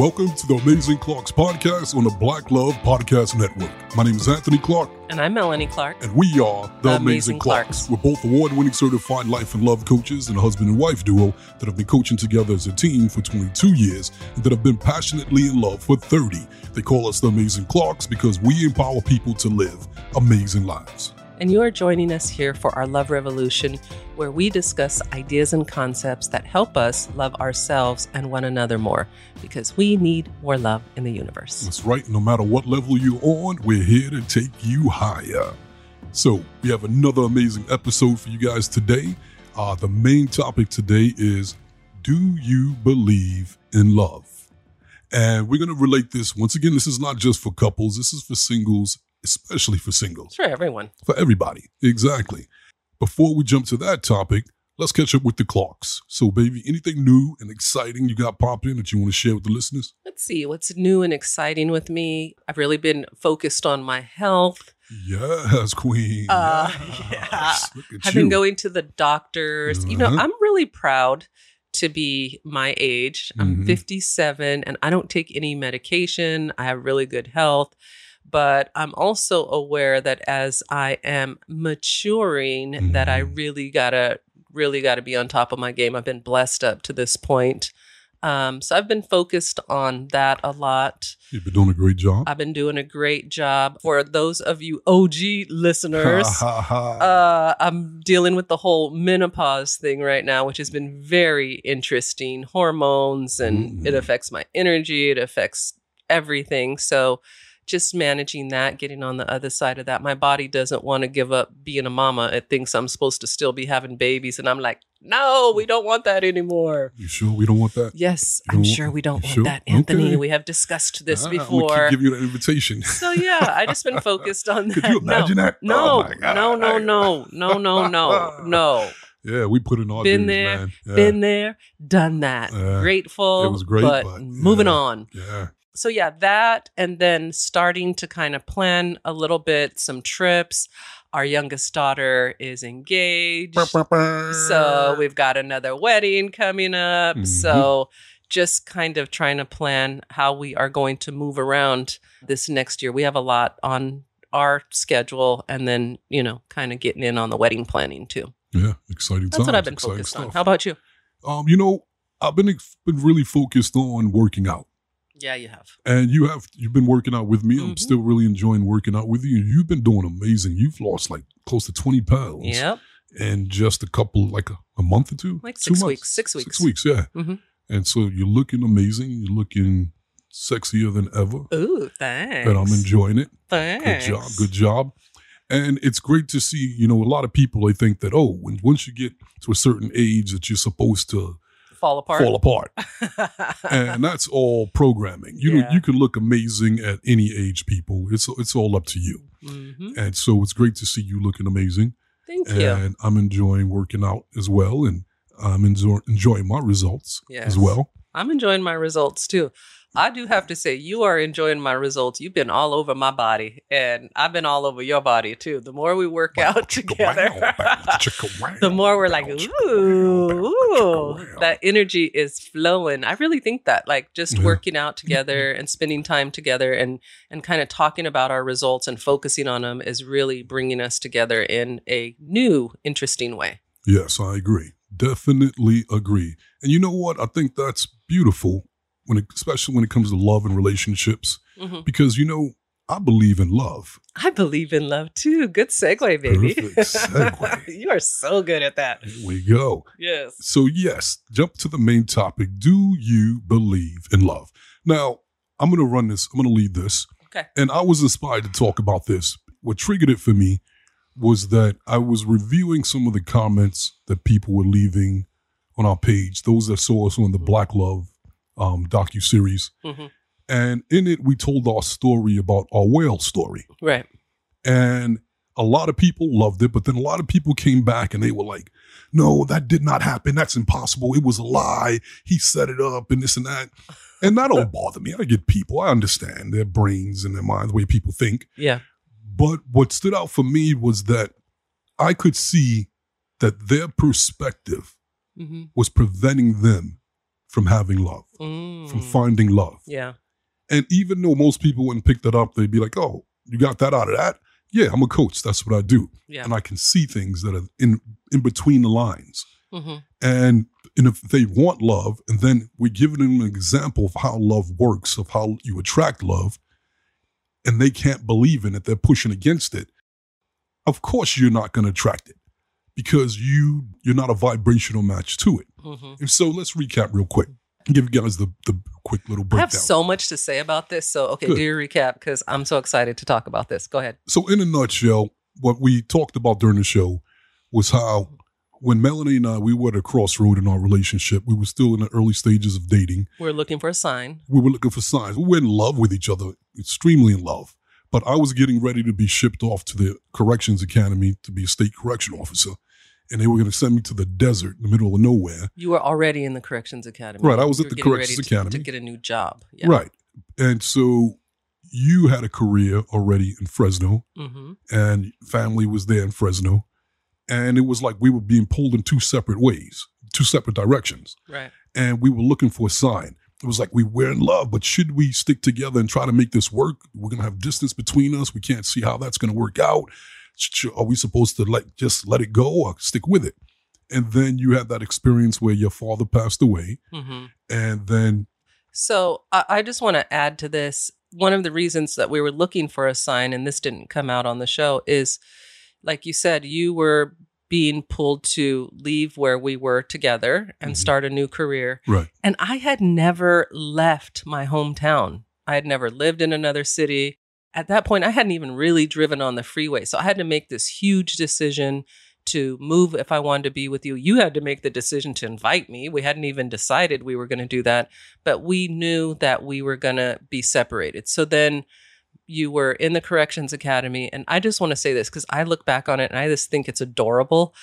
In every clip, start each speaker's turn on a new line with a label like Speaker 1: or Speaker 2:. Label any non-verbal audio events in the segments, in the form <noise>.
Speaker 1: Welcome to the Amazing Clarks podcast on the Black Love Podcast Network. My name is Anthony Clark,
Speaker 2: And I'm Melanie Clark.
Speaker 1: and we are the,
Speaker 2: The
Speaker 1: Amazing,
Speaker 2: Amazing
Speaker 1: Clarks.
Speaker 2: Clarks.
Speaker 1: We're both award winning certified life and love coaches and a husband and wife duo that have been coaching together as a team for 22 years and that have been passionately in love for 30. They call us the Amazing Clarks because we empower people to live amazing lives.
Speaker 2: And you are joining us here for our Love Revolution, where we discuss ideas and concepts that help us love ourselves and one another more because we need more love in the universe.
Speaker 1: That's right. No matter what level you're on, we're here to take you higher. So, we have another amazing episode for you guys today. Uh, the main topic today is Do you believe in love? And we're going to relate this. Once again, this is not just for couples, this is for singles, especially for singles,
Speaker 2: for everyone.
Speaker 1: for everybody. Exactly. Before we jump to that topic, let's catch up with the Clarks. So, baby, anything new and exciting you got popping that you want to share with the listeners?
Speaker 2: Let's see what's new and exciting with me. I've really been focused on my health.
Speaker 1: Yes, Queen.
Speaker 2: Uh,
Speaker 1: Yes. At
Speaker 2: I've
Speaker 1: you.
Speaker 2: been going to the doctors. You know,
Speaker 1: Uh-huh.
Speaker 2: I'm really proud to be my age. I'm
Speaker 1: Mhm.
Speaker 2: 57 and I don't take any medication. I have really good health. But I'm also aware that as I am maturing, that I
Speaker 1: Mhm.
Speaker 2: really gotta, really gotta be on top of my game. I've been blessed up to this point. Um, so I've been focused on that a lot.
Speaker 1: You've been doing a great job.
Speaker 2: I've been doing a great job. For those of you OG listeners, <laughs> uh, I'm dealing with the whole menopause thing right now, which has been very interesting. Hormones, and it
Speaker 1: Mm.
Speaker 2: affects my energy, it affects everything. So, just managing that, getting on the other side of that. My body doesn't want to give up being a mama. It thinks I'm supposed to still be having babies. And I'm like, no, we don't want that anymore.
Speaker 1: you sure we don't want that?
Speaker 2: Yes, I'm sure we don't want
Speaker 1: sure?
Speaker 2: that, Anthony.
Speaker 1: Okay.
Speaker 2: We have discussed this
Speaker 1: Ah,
Speaker 2: before.
Speaker 1: giving you that invitation.
Speaker 2: so yeah, I just been <laughs> focused on that.
Speaker 1: Could you
Speaker 2: No.
Speaker 1: imagine that?
Speaker 2: No,
Speaker 1: Oh
Speaker 2: no, no, no, no, no, <laughs> no, no.
Speaker 1: Yeah, we put in our
Speaker 2: Been
Speaker 1: dues,
Speaker 2: there,
Speaker 1: man. Yeah.
Speaker 2: Been there, done that.
Speaker 1: Yeah.
Speaker 2: Grateful.
Speaker 1: It was great,
Speaker 2: but,
Speaker 1: but
Speaker 2: moving
Speaker 1: yeah.
Speaker 2: on.
Speaker 1: yeah.
Speaker 2: So yeah, that and then starting to kind of plan a little bit some trips. Our youngest daughter is engaged. So we've got another wedding coming up.
Speaker 1: Mhm.
Speaker 2: So just kind of trying to plan how we are going to move around this next year. We have a lot on our schedule and then, you know, kind of getting in on the wedding planning too.
Speaker 1: yeah, exciting
Speaker 2: That's what I've been focused on. How about you?
Speaker 1: Um, you know, I've been been really focused on working out.
Speaker 2: Yeah, you have.
Speaker 1: And you have you've been working out with me. I'm
Speaker 2: Mhm.
Speaker 1: still really enjoying working out with you. You've been doing amazing. You've lost like close to 20 pounds
Speaker 2: Yep.
Speaker 1: in just a couple like a, a month or two.
Speaker 2: Like
Speaker 1: Two
Speaker 2: six
Speaker 1: months?
Speaker 2: weeks. Six weeks.
Speaker 1: Six weeks, yeah.
Speaker 2: Mhm.
Speaker 1: And so you're looking amazing. You're looking sexier than ever.
Speaker 2: Ooh, thanks.
Speaker 1: And I'm enjoying it.
Speaker 2: Thanks.
Speaker 1: Good job. Good job. And it's great to see, you know, a lot of people they think that, oh, when once you get to a certain age that you're supposed to
Speaker 2: Fall apart.
Speaker 1: fall apart. <laughs> and that's all programming. You know, you can look amazing at any age, people. It's it's all up to you.
Speaker 2: Mhm.
Speaker 1: And so it's great to see you looking amazing.
Speaker 2: Thank you.
Speaker 1: And I'm enjoying working out as well. And I'm enjoy- enjoying my results
Speaker 2: Yes.
Speaker 1: as well.
Speaker 2: I'm enjoying my results too. I do have to say, you are enjoying my results. You've been all over my body, and I've been all over your body too. The more we work out together, <laughs> the more we're like, ooh, ooh, that energy is flowing. I really think that, like, just
Speaker 1: Yeah.
Speaker 2: working out together and spending time together, and and kind of talking about our results and focusing on them is really bringing us together in a new, interesting way.
Speaker 1: Yes, I agree. Definitely agree. And you know what? I think that's beautiful when it, especially when it comes to love and relationships
Speaker 2: Mhm.
Speaker 1: because you know, I believe in love.
Speaker 2: I believe in love too. Good segue, baby.
Speaker 1: Perfect segue. <laughs>
Speaker 2: you are so good at that.
Speaker 1: Here we go.
Speaker 2: Yes.
Speaker 1: So, yes, jump to the main topic. Do you believe in love? Now, I'm going to run this, I'm going to lead this.
Speaker 2: Okay.
Speaker 1: And I was inspired to talk about this. What triggered it for me was that I was reviewing some of the comments that people were leaving on our page, those that saw us on the Black Love um, docu series.
Speaker 2: hmm
Speaker 1: And in it, we told our story about our whale story.
Speaker 2: Right.
Speaker 1: And a lot of people loved it, but then a lot of people came back and they were like, no, that did not happen. That's impossible. It was a lie. He set it up and this and that. And that don't <laughs> bother me. I get people. I understand their brains and their mind, the way people think.
Speaker 2: Yeah.
Speaker 1: But what stood out for me was that I could see that their perspective
Speaker 2: hmm
Speaker 1: was preventing them from having love, mm. from finding love.
Speaker 2: Yeah.
Speaker 1: And even though most people wouldn't pick that up, they'd be like, oh, you got that out of that? Yeah, I'm a coach. That's what I do.
Speaker 2: Yeah.
Speaker 1: And I can see things that are in in between the lines.
Speaker 2: Mm-hmm.
Speaker 1: And and if they want love, and then we're giving them an example of how love works, of how you attract love, and they can't believe in it, they're pushing against it. Of course, you're not going to attract it because you you're not a vibrational match to it. Mm-hmm. And so let's recap real quick. Give you guys the the quick little breakdown. I
Speaker 2: have so much to say about this. So okay, Good. do your recap because I'm so excited to talk about this. Go ahead.
Speaker 1: So in a nutshell, what we talked about during the show was how when Melanie and I we were at a crossroad in our relationship, we were still in the early stages of dating.
Speaker 2: We are looking for a sign.
Speaker 1: We were looking for signs. We were in love with each other, extremely in love. But I was getting ready to be shipped off to the corrections academy to be a state correction officer and they were going to send me to the desert in the middle of nowhere.
Speaker 2: You were already in the corrections academy.
Speaker 1: Right. I was at the corrections
Speaker 2: to,
Speaker 1: academy
Speaker 2: to get a new job.
Speaker 1: Yeah. Right. And so you had a career already in Fresno,
Speaker 2: mm-hmm.
Speaker 1: and family was there in Fresno. And it was like we were being pulled in two separate ways, two separate directions.
Speaker 2: Right.
Speaker 1: And we were looking for a sign. It was like we were in love, but should we stick together and try to make this work? We're going to have distance between us. We can't see how that's going to work out are we supposed to like just let it go or stick with it? And then you had that experience where your father passed away,
Speaker 2: mm-hmm.
Speaker 1: and then.
Speaker 2: So I, I just want to add to this. One of the reasons that we were looking for a sign, and this didn't come out on the show, is like you said, you were being pulled to leave where we were together and mm-hmm. start a new career.
Speaker 1: Right.
Speaker 2: And I had never left my hometown. I had never lived in another city at that point, I hadn't even really driven on the freeway. So I had to make this huge decision to move if I wanted to be with you. You had to make the decision to invite me. We hadn't even decided we were going to do that, but we knew that we were going to be separated. So then you were in the corrections academy. And I just want to say this because I look back on it and I just think it's adorable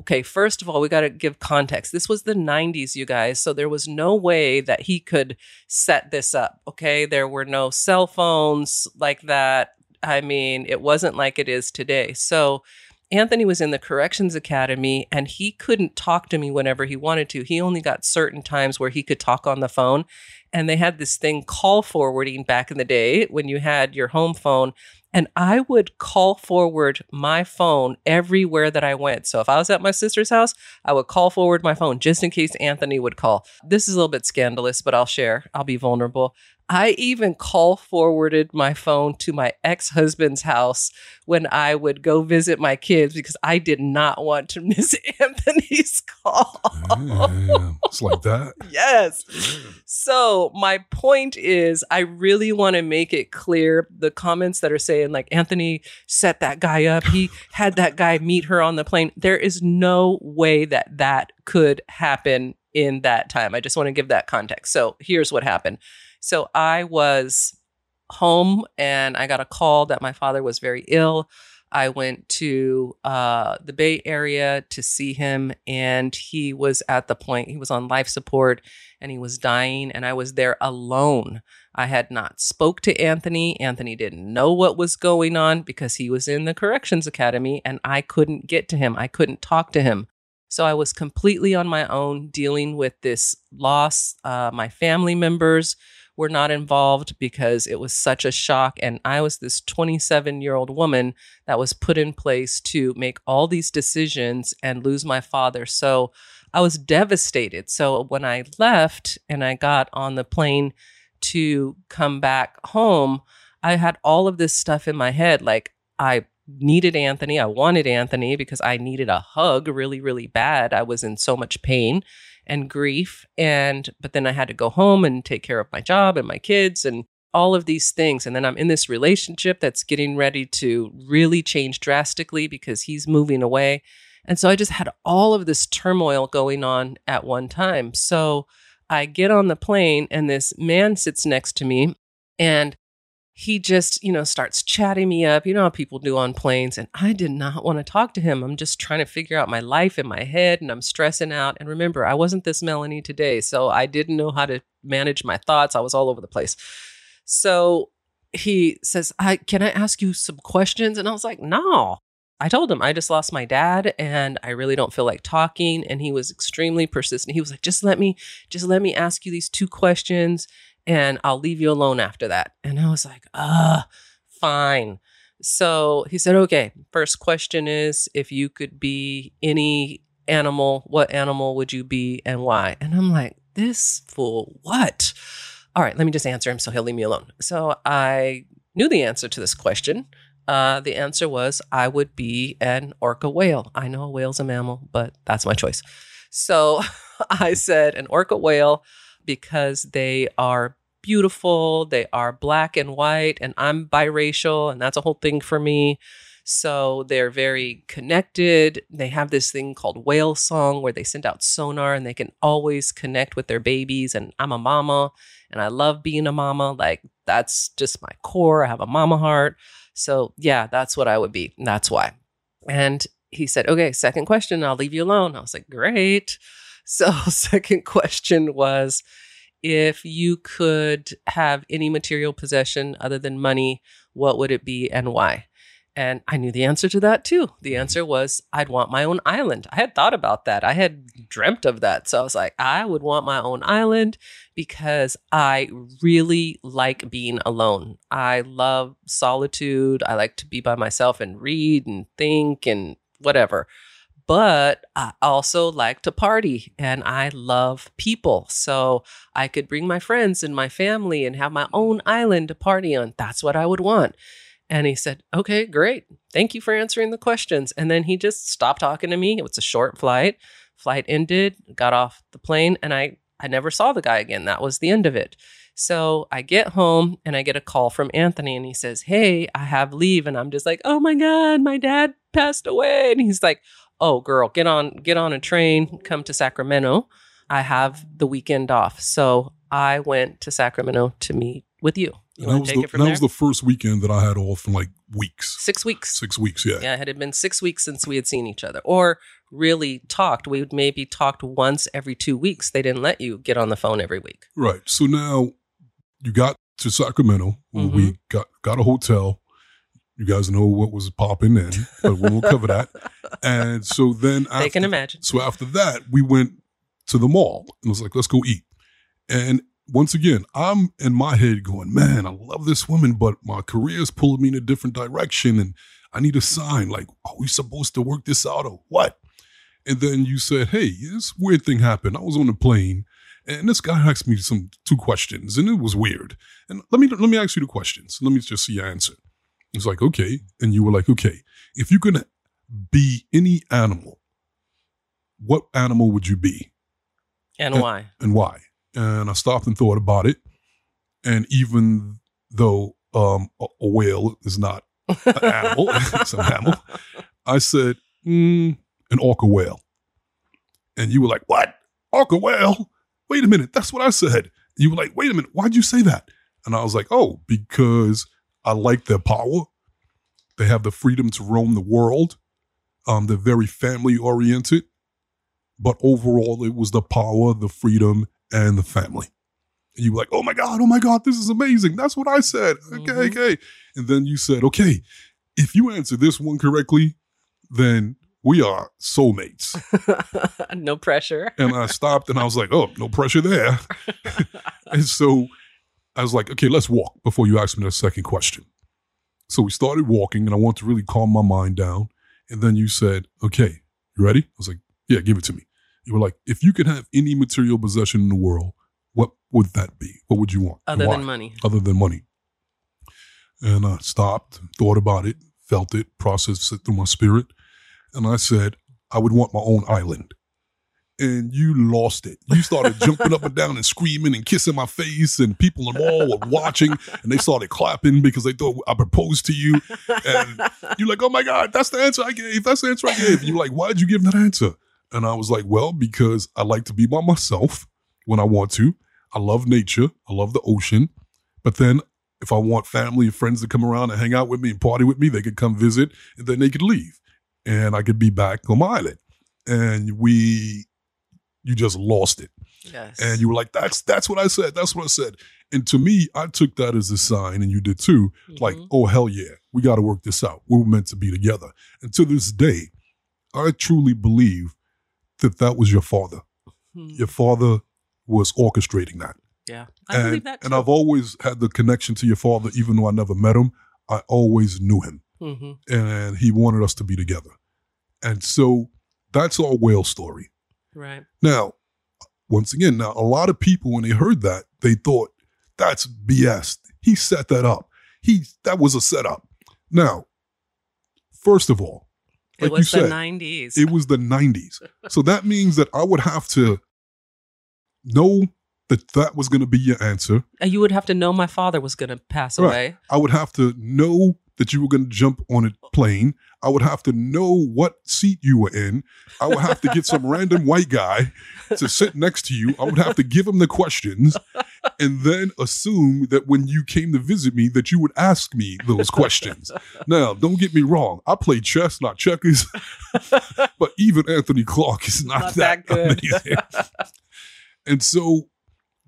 Speaker 2: okay, first of all, we got to give context. This was the 90s, you guys. So there was no way that he could set this up. Okay. There were no cell phones like that. I mean, it wasn't like it is today. So Anthony was in the corrections academy and he couldn't talk to me whenever he wanted to. He only got certain times where he could talk on the phone. And they had this thing call forwarding back in the day when you had your home phone and I would call forward my phone everywhere that I went. So if I was at my sister's house, I would call forward my phone just in case Anthony would call. This is a little bit scandalous, but I'll share. I'll be vulnerable. I even call forwarded my phone to my ex husband's house when I would go visit my kids because I did not want to <laughs> miss Anthony's call.
Speaker 1: Yeah, it's like that. <laughs>
Speaker 2: yes. So, my point is, I really want to make it clear the comments that are saying, like, Anthony set that guy up, he had that guy meet her on the plane. There is no way that that could happen in that time. I just want to give that context. So, here's what happened. So I was home and I got a call that my father was very ill. I went to uh, the Bay Area to see him, and he was at the point he was on life support and he was dying, and I was there alone. I had not spoke to Anthony. Anthony didn't know what was going on because he was in the corrections academy, and I couldn't get to him. I couldn't talk to him. So I was completely on my own dealing with this loss. Uh, my family members were not involved because it was such a shock. And I was this 27 year old woman that was put in place to make all these decisions and lose my father. So I was devastated. So when I left and I got on the plane to come back home, I had all of this stuff in my head. Like, I needed Anthony. I wanted Anthony because I needed a hug really, really bad. I was in so much pain and grief. And, but then I had to go home and take care of my job and my kids and all of these things. And then I'm in this relationship that's getting ready to really change drastically because he's moving away. And so I just had all of this turmoil going on at one time. So I get on the plane and this man sits next to me and he just, you know, starts chatting me up. You know how people do on planes. And I did not want to talk to him. I'm just trying to figure out my life in my head and I'm stressing out. And remember, I wasn't this Melanie today. So I didn't know how to manage my thoughts. I was all over the place. So he says, I can I ask you some questions? And I was like, no. I told him I just lost my dad and I really don't feel like talking. And he was extremely persistent. He was like, just let me, just let me ask you these two questions and I'll leave you alone after that. And I was like, ah, fine. So he said, okay, first question is if you could be any animal, what animal would you be and why? And I'm like, this fool, what? All right, let me just answer him so he'll leave me alone. So I knew the answer to this question. Uh, the answer was I would be an orca whale. I know a whale's a mammal, but that's my choice. So <laughs> I said an orca whale because they are beautiful. They are black and white, and I'm biracial, and that's a whole thing for me. So they're very connected. They have this thing called whale song where they send out sonar and they can always connect with their babies. And I'm a mama and I love being a mama. Like that's just my core. I have a mama heart. So yeah, that's what I would be. and That's why. And he said, okay, second question, I'll leave you alone. I was like, great. So, <laughs> second question was if you could have any material possession other than money, what would it be and why? And I knew the answer to that too. The answer was I'd want my own island. I had thought about that. I had dreamt of that. So I was like, I would want my own island because I really like being alone. I love solitude. I like to be by myself and read and think and whatever. But I also like to party and I love people. So I could bring my friends and my family and have my own island to party on. That's what I would want. And he said, Okay, great. Thank you for answering the questions. And then he just stopped talking to me. It was a short flight. Flight ended, got off the plane, and I, I never saw the guy again. That was the end of it. So I get home and I get a call from Anthony and he says, Hey, I have leave. And I'm just like, Oh my God, my dad passed away. And he's like, Oh, girl, get on, get on a train, come to Sacramento. I have the weekend off. So I went to Sacramento to meet with you.
Speaker 1: You that was, the, that was the first weekend that I had off in like weeks.
Speaker 2: Six weeks.
Speaker 1: Six weeks, yeah.
Speaker 2: Yeah, it had been six weeks since we had seen each other or really talked. We would maybe talked once every two weeks. They didn't let you get on the phone every week.
Speaker 1: Right. So now you got to Sacramento. Mm-hmm. We got, got a hotel. You guys know what was popping in, but we'll cover that. <laughs> And so then
Speaker 2: after, they can imagine.
Speaker 1: So after that, we went to the mall and was like, let's go eat. And once again, I'm in my head going, man, I love this woman, but my career is pulling me in a different direction and I need a sign. Like, are we supposed to work this out or what? And then you said, hey, this weird thing happened. I was on a plane and this guy asked me some two questions and it was weird. And let me let me ask you the questions. Let me just see your answer. It's like, okay. And you were like, okay, if you could be any animal, what animal would you be?
Speaker 2: And, and why?
Speaker 1: And why? and I stopped and thought about it. And even though um, a, a, whale is not an animal, <laughs> it's a mammal, I said, mm, an orca whale. And you were like, what? Orca whale? Wait a minute. That's what I said. You were like, wait a minute. Why'd you say that? And I was like, oh, because I like their power. They have the freedom to roam the world. Um, they're very family oriented. But overall, it was the power, the freedom, and the family. And you were like, oh my God, oh my God, this is amazing. That's what I said. Okay, mm-hmm. okay. And then you said, okay, if you answer this one correctly, then we are soulmates. <laughs>
Speaker 2: no pressure.
Speaker 1: and I stopped and I was like, oh, no pressure there. <laughs> <laughs> and so I was like, okay, let's walk before you ask me the second question. So we started walking and I want to really calm my mind down. And then you said, okay, you ready? I was like, yeah, give it to me. You were like, if you could have any material possession in the world, what would that be? What would you want?
Speaker 2: Other than money.
Speaker 1: Other than money. And I stopped, thought about it, felt it, processed it through my spirit. And I said, I would want my own island. And you lost it. You started jumping up and down and screaming and kissing my face, and people in the mall were watching and they started clapping because they thought I proposed to you. And you're like, oh my God, that's the answer I gave. That's the answer I gave. And you're like, why'd you give that answer? And I was like, well, because I like to be by myself when I want to. I love nature. I love the ocean. But then if I want family and friends to come around and hang out with me and party with me, they could come visit and then they could leave. And I could be back on my island. And we, you just lost it.
Speaker 2: Yes.
Speaker 1: And you were like, that's that's what I said. That's what I said. And to me, I took that as a sign, and you did too. Mm-hmm. Like, oh hell yeah, we got to work this out. We were meant to be together. And to this day, I truly believe that that was your father. Hmm. Your father was orchestrating that.
Speaker 2: Yeah,
Speaker 1: I and, believe that too. And I've always had the connection to your father, even though I never met him. I always knew him, mm-hmm. and he wanted us to be together. And so that's our whale story.
Speaker 2: Right
Speaker 1: now, once again, now a lot of people when they heard that they thought that's BS. He set that up. He that was a setup. Now, first of all,
Speaker 2: like it was you said, the 90s.
Speaker 1: It was the 90s. so that means that I would have to know that that was going to be your answer.
Speaker 2: And you would have to know my father was going to pass right. away.
Speaker 1: I would have to know that you were going to jump on a plane. I would have to know what seat you were in. I would have to get some random white guy to sit next to you. I would have to give him the questions and then assume that when you came to visit me that you would ask me those questions. now, don't get me wrong. I play chess, not checkers. <laughs> but even Anthony Clark is not, not that, that good. amazing. and so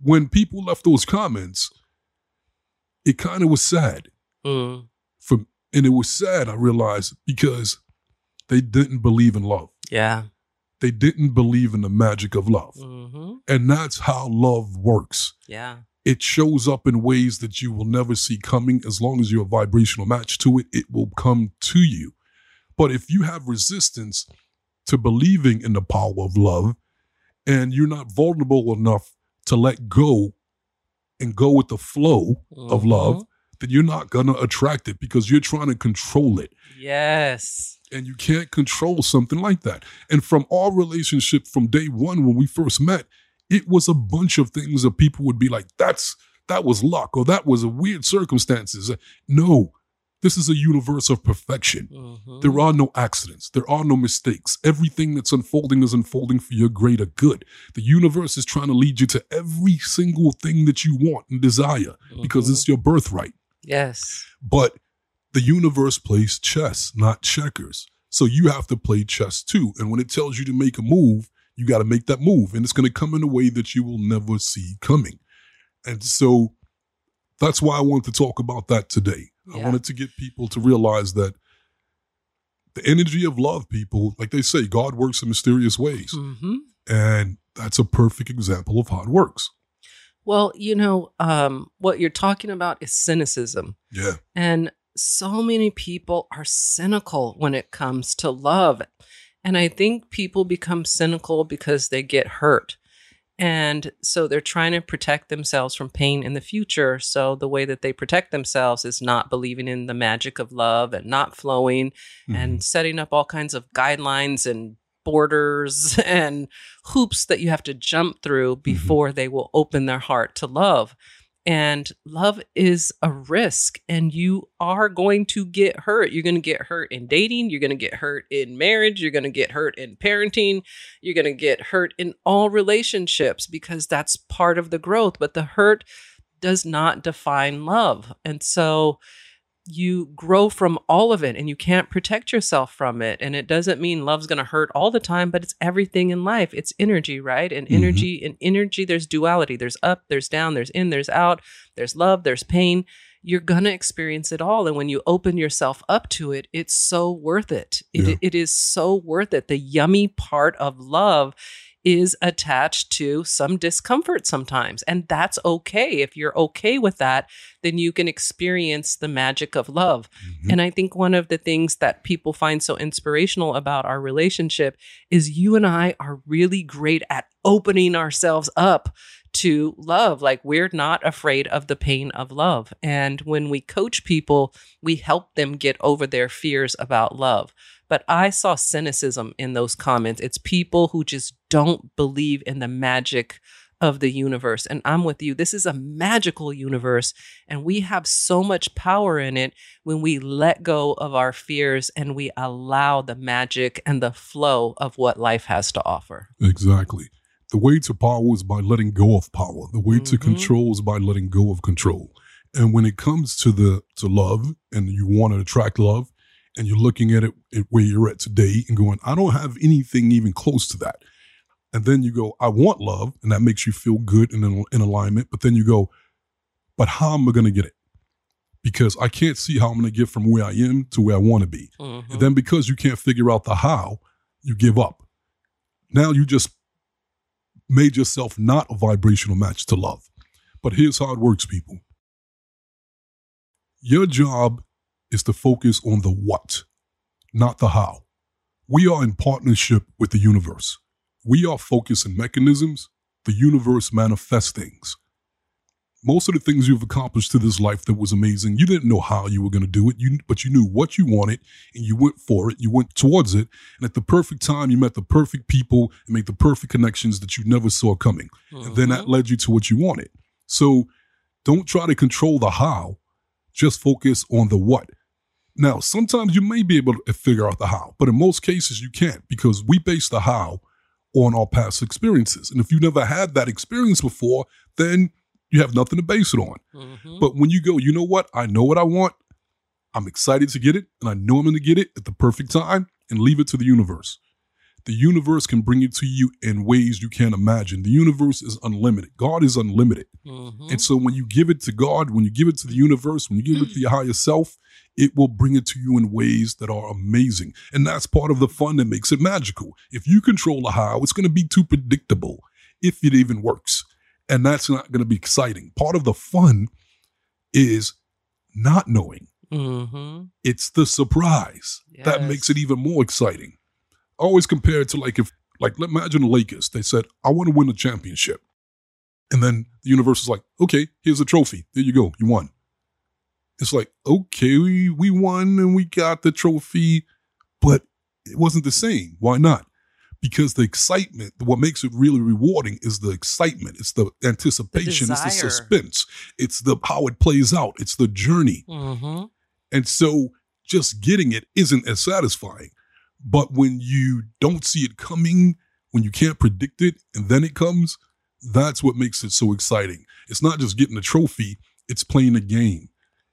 Speaker 1: when people left those comments, it kind of was sad. Mm. And it was sad, I realized, because they didn't believe in love.
Speaker 2: Yeah.
Speaker 1: They didn't believe in the magic of love. Mm-hmm. And that's how love works.
Speaker 2: Yeah.
Speaker 1: It shows up in ways that you will never see coming. As long as you're a vibrational match to it, it will come to you. But if you have resistance to believing in the power of love and you're not vulnerable enough to let go and go with the flow mm-hmm. of love, then you're not going to attract it because you're trying to control it.
Speaker 2: Yes.
Speaker 1: And you can't control something like that. And from our relationship from day one when we first met, it was a bunch of things that people would be like, that's that was luck or that was a weird circumstances. No, this is a universe of perfection. Mm-hmm. There are no accidents. There are no mistakes. Everything that's unfolding is unfolding for your greater good. The universe is trying to lead you to every single thing that you want and desire mm-hmm. because it's your birthright.
Speaker 2: Yes.
Speaker 1: But the universe plays chess, not checkers. So you have to play chess too. And when it tells you to make a move, you got to make that move. And it's going to come in a way that you will never see coming. And so that's why I wanted to talk about that today. Yeah. I wanted to get people to realize that the energy of love, people, like they say, God works in mysterious ways. Mm-hmm. And that's a perfect example of how it works.
Speaker 2: Well, you know, um, what you're talking about is cynicism.
Speaker 1: Yeah.
Speaker 2: And so many people are cynical when it comes to love. And I think people become cynical because they get hurt. And so they're trying to protect themselves from pain in the future. So the way that they protect themselves is not believing in the magic of love and not flowing mm-hmm. and setting up all kinds of guidelines and borders <laughs> and hoops that you have to jump through mm-hmm. before mm-hmm. they will open their heart to love. And love is a risk, and you are going to get hurt. You're going to get hurt in dating. You're going to get hurt in marriage. You're going to get hurt in parenting. You're going to get hurt in all relationships because that's part of the growth. But the hurt does not define love. And so, you grow from all of it and you can't protect yourself from it. And it doesn't mean love's going to hurt all the time, but it's everything in life. It's energy, right? And mm-hmm. energy, and energy, there's duality. There's up, there's down, there's in, there's out, there's love, there's pain. You're going to experience it all. And when you open yourself up to it, it's so worth it. It, yeah. it is so worth it. The yummy part of love is attached to some discomfort sometimes. And that's okay. If you're okay with that, then you can experience the magic of love. Mm-hmm. And I think one of the things that people find so inspirational about our relationship is you and I are really great at opening ourselves up to love. Like we're not afraid of the pain of love. And when we coach people, we help them get over their fears about love. But I saw cynicism in those comments. It's people who just don't believe in the magic of the universe. And I'm with you. This is a magical universe, and we have so much power in it when we let go of our fears and we allow the magic and the flow of what life has to offer.
Speaker 1: Exactly. The way to power is by letting go of power. The way mm-hmm. to control is by letting go of control. And when it comes to the to love and you want to attract love, and you're looking at it at where you're at today and going, I don't have anything even close to that. And then you go, I want love, and that makes you feel good and in, in alignment. But then you go, but how am I going to get it? because I can't see how I'm going to get from where I am to where I want to be. Mm-hmm. And then because you can't figure out the how, you give up. Now you just made yourself not a vibrational match to love. But here's how it works, people. Your job is to focus on the what, not the how. We are in partnership with the universe. We are focusing mechanisms. The universe manifests things. Most of the things you've accomplished to this life that was amazing, you didn't know how you were going to do it, you, but you knew what you wanted and you went for it. You went towards it. And at the perfect time, you met the perfect people and made the perfect connections that you never saw coming. Mm-hmm. And then that mm-hmm. led you to what you wanted. So don't try to control the how, just focus on the what. Now, sometimes you may be able to figure out the how, but in most cases you can't because we base the how on our past experiences. And if you never had that experience before, then you have nothing to base it on. Mm-hmm. But when you go, you know what? I know what I want. I'm excited to get it, and I know I'm going to get it at the perfect time, and leave it to the universe. The universe can bring it to you in ways you can't imagine. The universe is unlimited. God is unlimited. Mm-hmm. And so when you give it to God, when you give it to the universe, when you give it to your higher self, it will bring it to you in ways that are amazing. And that's part of the fun that makes it magical. If you control the how, it's going to be too predictable if it even works. And that's not going to be exciting. Part of the fun is not knowing. Mm-hmm. It's the surprise yes. that makes it even more exciting always compare it to like if like imagine the Lakers. They said, I want to win a championship. And then the universe is like, okay, here's a trophy. There you go. You won. It's like, okay, we, we won and we got the trophy, but it wasn't the same. Why not? Because the excitement, what makes it really rewarding is the excitement. It's the anticipation. The it's the suspense. It's the how it plays out. It's the journey. Mm-hmm. And so just getting it isn't as satisfying. But when you don't see it coming, when you can't predict it, and then it comes, that's what makes it so exciting. It's not just getting a trophy, it's playing a game.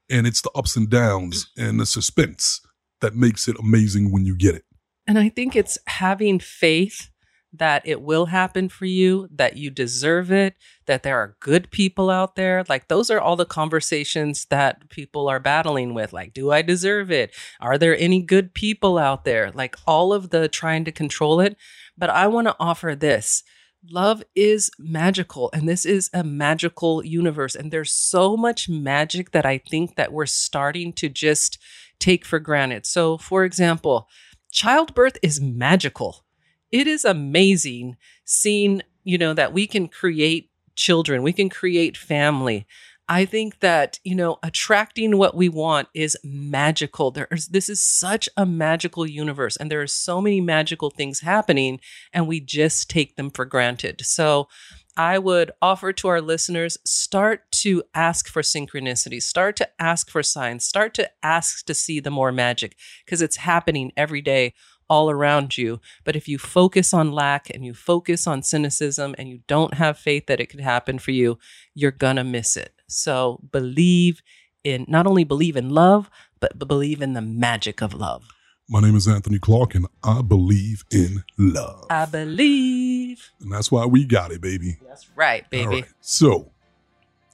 Speaker 1: And it's the ups and downs and the suspense that makes it amazing when you get it.
Speaker 2: And I think it's having faith that it will happen for you, that you deserve it, that there are good people out there. Like, those are all the conversations that people are battling with. Like, do I deserve it? Are there any good people out there? Like, all of the trying to control it. But I want to offer this love is magical and this is a magical universe and there's so much magic that i think that we're starting to just take for granted so for example childbirth is magical it is amazing seeing, you know, that we can create children, we can create family. I think that, you know, attracting what we want is magical. There's this is such a magical universe and there are so many magical things happening and we just take them for granted. So, I would offer to our listeners start to ask for synchronicity, start to ask for signs, start to ask to see the more magic because it's happening every day all around you. But if you focus on lack and you focus on cynicism and you don't have faith that it could happen for you, you're going to miss it. So believe in not only believe in love, but believe in the magic of love.
Speaker 1: My name is Anthony Clark, and I believe in love.
Speaker 2: I believe.
Speaker 1: And that's why we got it, baby.
Speaker 2: That's right, baby.
Speaker 1: So,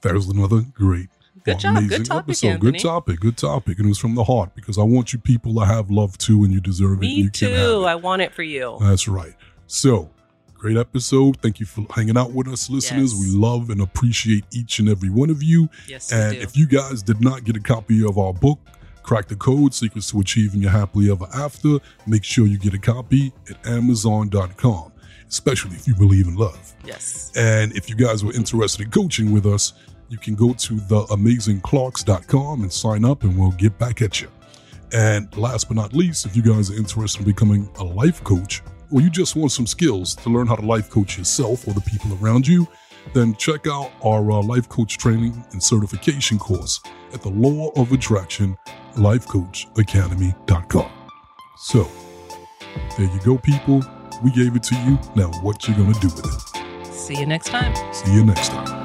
Speaker 1: there's another great
Speaker 2: Good job. Good topic, episode.
Speaker 1: Anthony. Good topic. Good topic. And it was from the heart because I want you people to have love too, and you deserve
Speaker 2: Me
Speaker 1: it. Me
Speaker 2: too. I want it for you.
Speaker 1: That's right. So, great episode. Thank you for hanging out with us, listeners. Yes. We love and appreciate each and every one of you.
Speaker 2: Yes,
Speaker 1: and if you guys did not get a copy of our book, Crack the Code Secrets to Achieving Your Happily Ever After, make sure you get a copy at Amazon.com, especially if you believe in love.
Speaker 2: Yes.
Speaker 1: And if you guys were interested in coaching with us, you can go to theamazingclarks.com and sign up, and we'll get back at you. And last but not least, if you guys are interested in becoming a life coach, or you just want some skills to learn how to life coach yourself or the people around you, then check out our uh, life coach training and certification course at the Law of Attraction Life Coach Academy.com. So, there you go, people. We gave it to you. Now, what you gonna do with it?
Speaker 2: See you next time.
Speaker 1: See you next time.